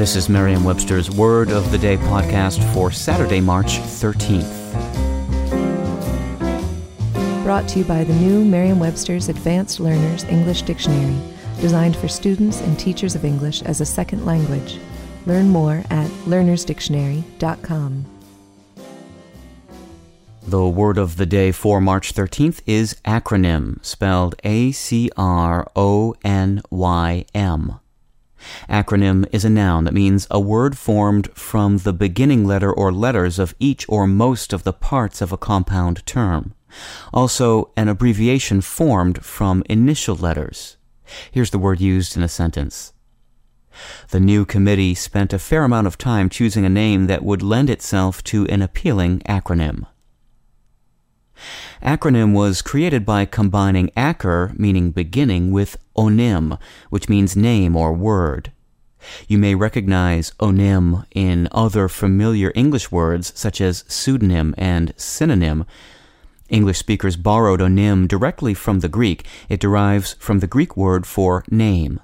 This is Merriam Webster's Word of the Day podcast for Saturday, March 13th. Brought to you by the new Merriam Webster's Advanced Learners English Dictionary, designed for students and teachers of English as a second language. Learn more at learnersdictionary.com. The word of the day for March 13th is acronym, spelled A C R O N Y M. Acronym is a noun that means a word formed from the beginning letter or letters of each or most of the parts of a compound term. Also, an abbreviation formed from initial letters. Here's the word used in a sentence. The new committee spent a fair amount of time choosing a name that would lend itself to an appealing acronym. Acronym was created by combining acer, meaning beginning, with onym, which means name or word. You may recognize onym in other familiar English words such as pseudonym and synonym, English speakers borrowed onym directly from the Greek. It derives from the Greek word for name.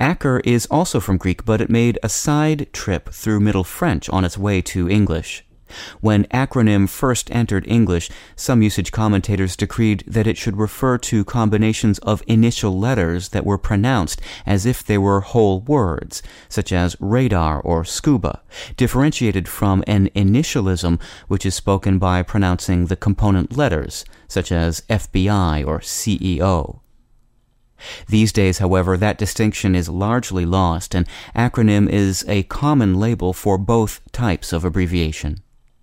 Acer is also from Greek, but it made a side trip through Middle French on its way to English. When acronym first entered English, some usage commentators decreed that it should refer to combinations of initial letters that were pronounced as if they were whole words, such as radar or scuba, differentiated from an initialism which is spoken by pronouncing the component letters, such as FBI or CEO. These days, however, that distinction is largely lost, and acronym is a common label for both types of abbreviation.